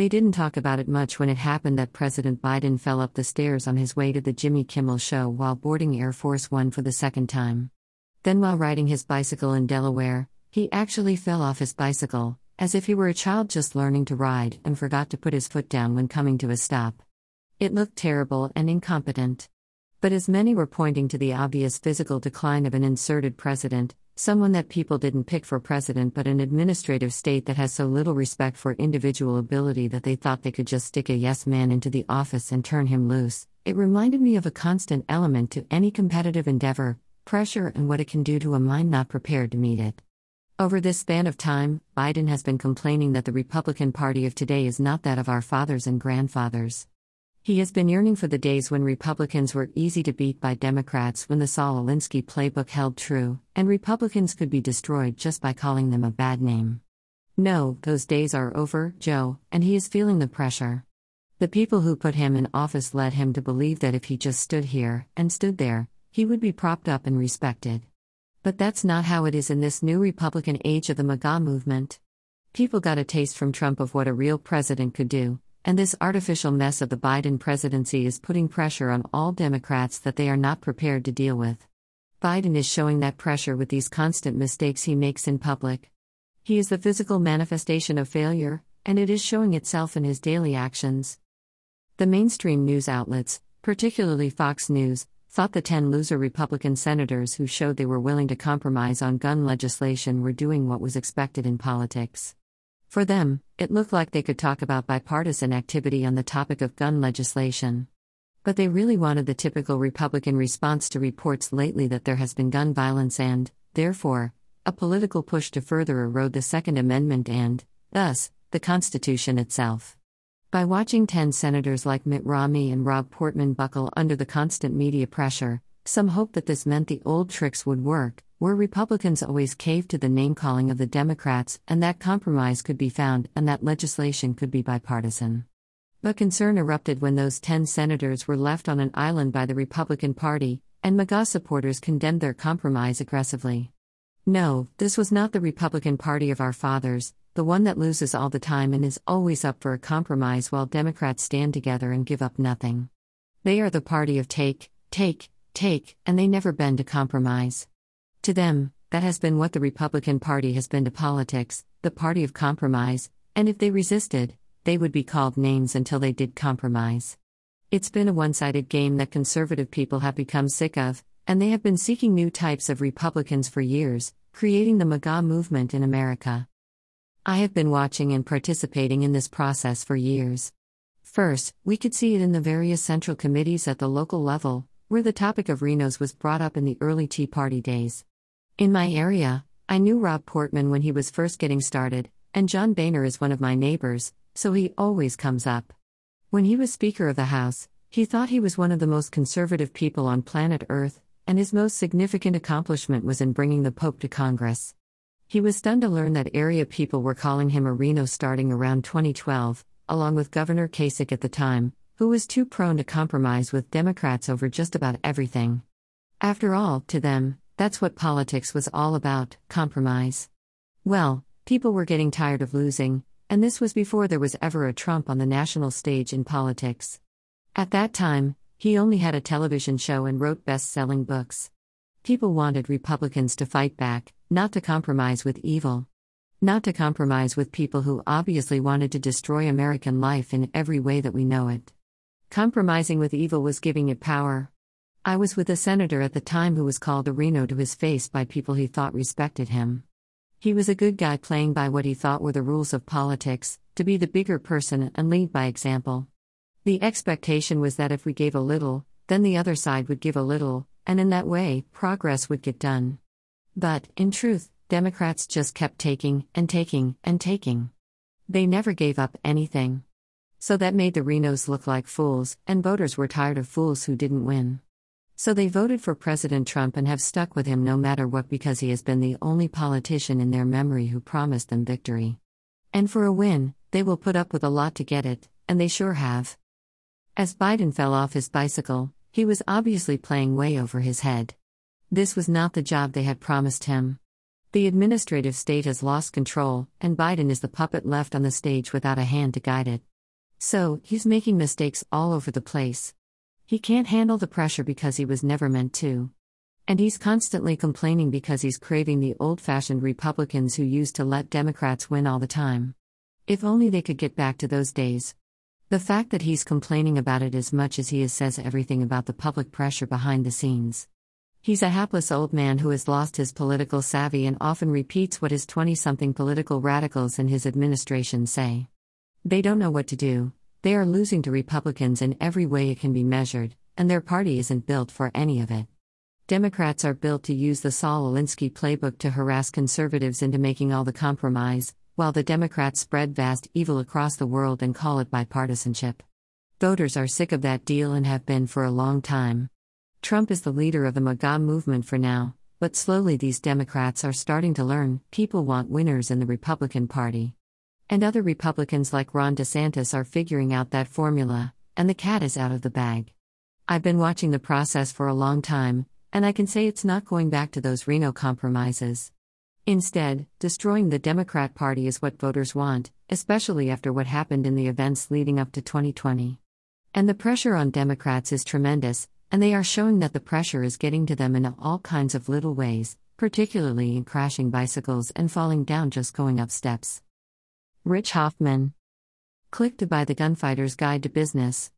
They didn't talk about it much when it happened that President Biden fell up the stairs on his way to the Jimmy Kimmel show while boarding Air Force One for the second time. Then, while riding his bicycle in Delaware, he actually fell off his bicycle, as if he were a child just learning to ride, and forgot to put his foot down when coming to a stop. It looked terrible and incompetent. But as many were pointing to the obvious physical decline of an inserted president, someone that people didn't pick for president but an administrative state that has so little respect for individual ability that they thought they could just stick a yes man into the office and turn him loose, it reminded me of a constant element to any competitive endeavor pressure and what it can do to a mind not prepared to meet it. Over this span of time, Biden has been complaining that the Republican Party of today is not that of our fathers and grandfathers. He has been yearning for the days when Republicans were easy to beat by Democrats when the Saul Alinsky playbook held true, and Republicans could be destroyed just by calling them a bad name. No, those days are over, Joe, and he is feeling the pressure. The people who put him in office led him to believe that if he just stood here, and stood there, he would be propped up and respected. But that's not how it is in this new Republican age of the MAGA movement. People got a taste from Trump of what a real president could do, and this artificial mess of the Biden presidency is putting pressure on all Democrats that they are not prepared to deal with. Biden is showing that pressure with these constant mistakes he makes in public. He is the physical manifestation of failure, and it is showing itself in his daily actions. The mainstream news outlets, particularly Fox News, thought the 10 loser Republican senators who showed they were willing to compromise on gun legislation were doing what was expected in politics. For them, it looked like they could talk about bipartisan activity on the topic of gun legislation. But they really wanted the typical Republican response to reports lately that there has been gun violence and, therefore, a political push to further erode the Second Amendment and, thus, the Constitution itself. By watching 10 senators like Mitt Romney and Rob Portman buckle under the constant media pressure, some hoped that this meant the old tricks would work, where Republicans always caved to the name calling of the Democrats and that compromise could be found and that legislation could be bipartisan. But concern erupted when those 10 senators were left on an island by the Republican Party, and MAGA supporters condemned their compromise aggressively. No, this was not the Republican Party of our fathers, the one that loses all the time and is always up for a compromise while Democrats stand together and give up nothing. They are the party of take, take, take, and they never bend to compromise. To them, that has been what the Republican Party has been to politics the party of compromise, and if they resisted, they would be called names until they did compromise. It's been a one sided game that conservative people have become sick of, and they have been seeking new types of Republicans for years, creating the MAGA movement in America. I have been watching and participating in this process for years. First, we could see it in the various central committees at the local level, where the topic of RINOs was brought up in the early Tea Party days. In my area, I knew Rob Portman when he was first getting started, and John Boehner is one of my neighbors, so he always comes up. When he was Speaker of the House, he thought he was one of the most conservative people on planet Earth, and his most significant accomplishment was in bringing the Pope to Congress. He was stunned to learn that area people were calling him a RINO starting around 2012, along with Governor Kasich at the time, who was too prone to compromise with Democrats over just about everything. After all, to them, that's what politics was all about compromise. Well, people were getting tired of losing, and this was before there was ever a Trump on the national stage in politics. At that time, he only had a television show and wrote best selling books. People wanted Republicans to fight back, not to compromise with evil. Not to compromise with people who obviously wanted to destroy American life in every way that we know it. Compromising with evil was giving it power. I was with a senator at the time who was called a RINO to his face by people he thought respected him. He was a good guy playing by what he thought were the rules of politics, to be the bigger person and lead by example. The expectation was that if we gave a little, then the other side would give a little, and in that way, progress would get done. But, in truth, Democrats just kept taking, and taking, and taking. They never gave up anything. So that made the RINOs look like fools, and voters were tired of fools who didn't win. So they voted for President Trump and have stuck with him no matter what because he has been the only politician in their memory who promised them victory. And for a win, they will put up with a lot to get it, and they sure have. As Biden fell off his bicycle, he was obviously playing way over his head. This was not the job they had promised him. The administrative state has lost control, and Biden is the puppet left on the stage without a hand to guide it. So, he's making mistakes all over the place. He can't handle the pressure because he was never meant to. And he's constantly complaining because he's craving the old fashioned Republicans who used to let Democrats win all the time. If only they could get back to those days. The fact that he's complaining about it as much as he is says everything about the public pressure behind the scenes. He's a hapless old man who has lost his political savvy and often repeats what his 20 something political radicals in his administration say. They don't know what to do, they are losing to Republicans in every way it can be measured, and their party isn't built for any of it. Democrats are built to use the Saul Alinsky playbook to harass conservatives into making all the compromise, while the Democrats spread vast evil across the world and call it bipartisanship. Voters are sick of that deal and have been for a long time. Trump is the leader of the MAGA movement for now, but slowly these Democrats are starting to learn people want winners in the Republican Party. And other Republicans like Ron DeSantis are figuring out that formula, and the cat is out of the bag. I've been watching the process for a long time, and I can say it's not going back to those RINO compromises. Instead, destroying the Democrat Party is what voters want, especially after what happened in the events leading up to 2020. And the pressure on Democrats is tremendous, and they are showing that the pressure is getting to them in all kinds of little ways, particularly in crashing bicycles and falling down just going up steps. Rich Hoffman. Click to buy the Gunfighter's Guide to Business.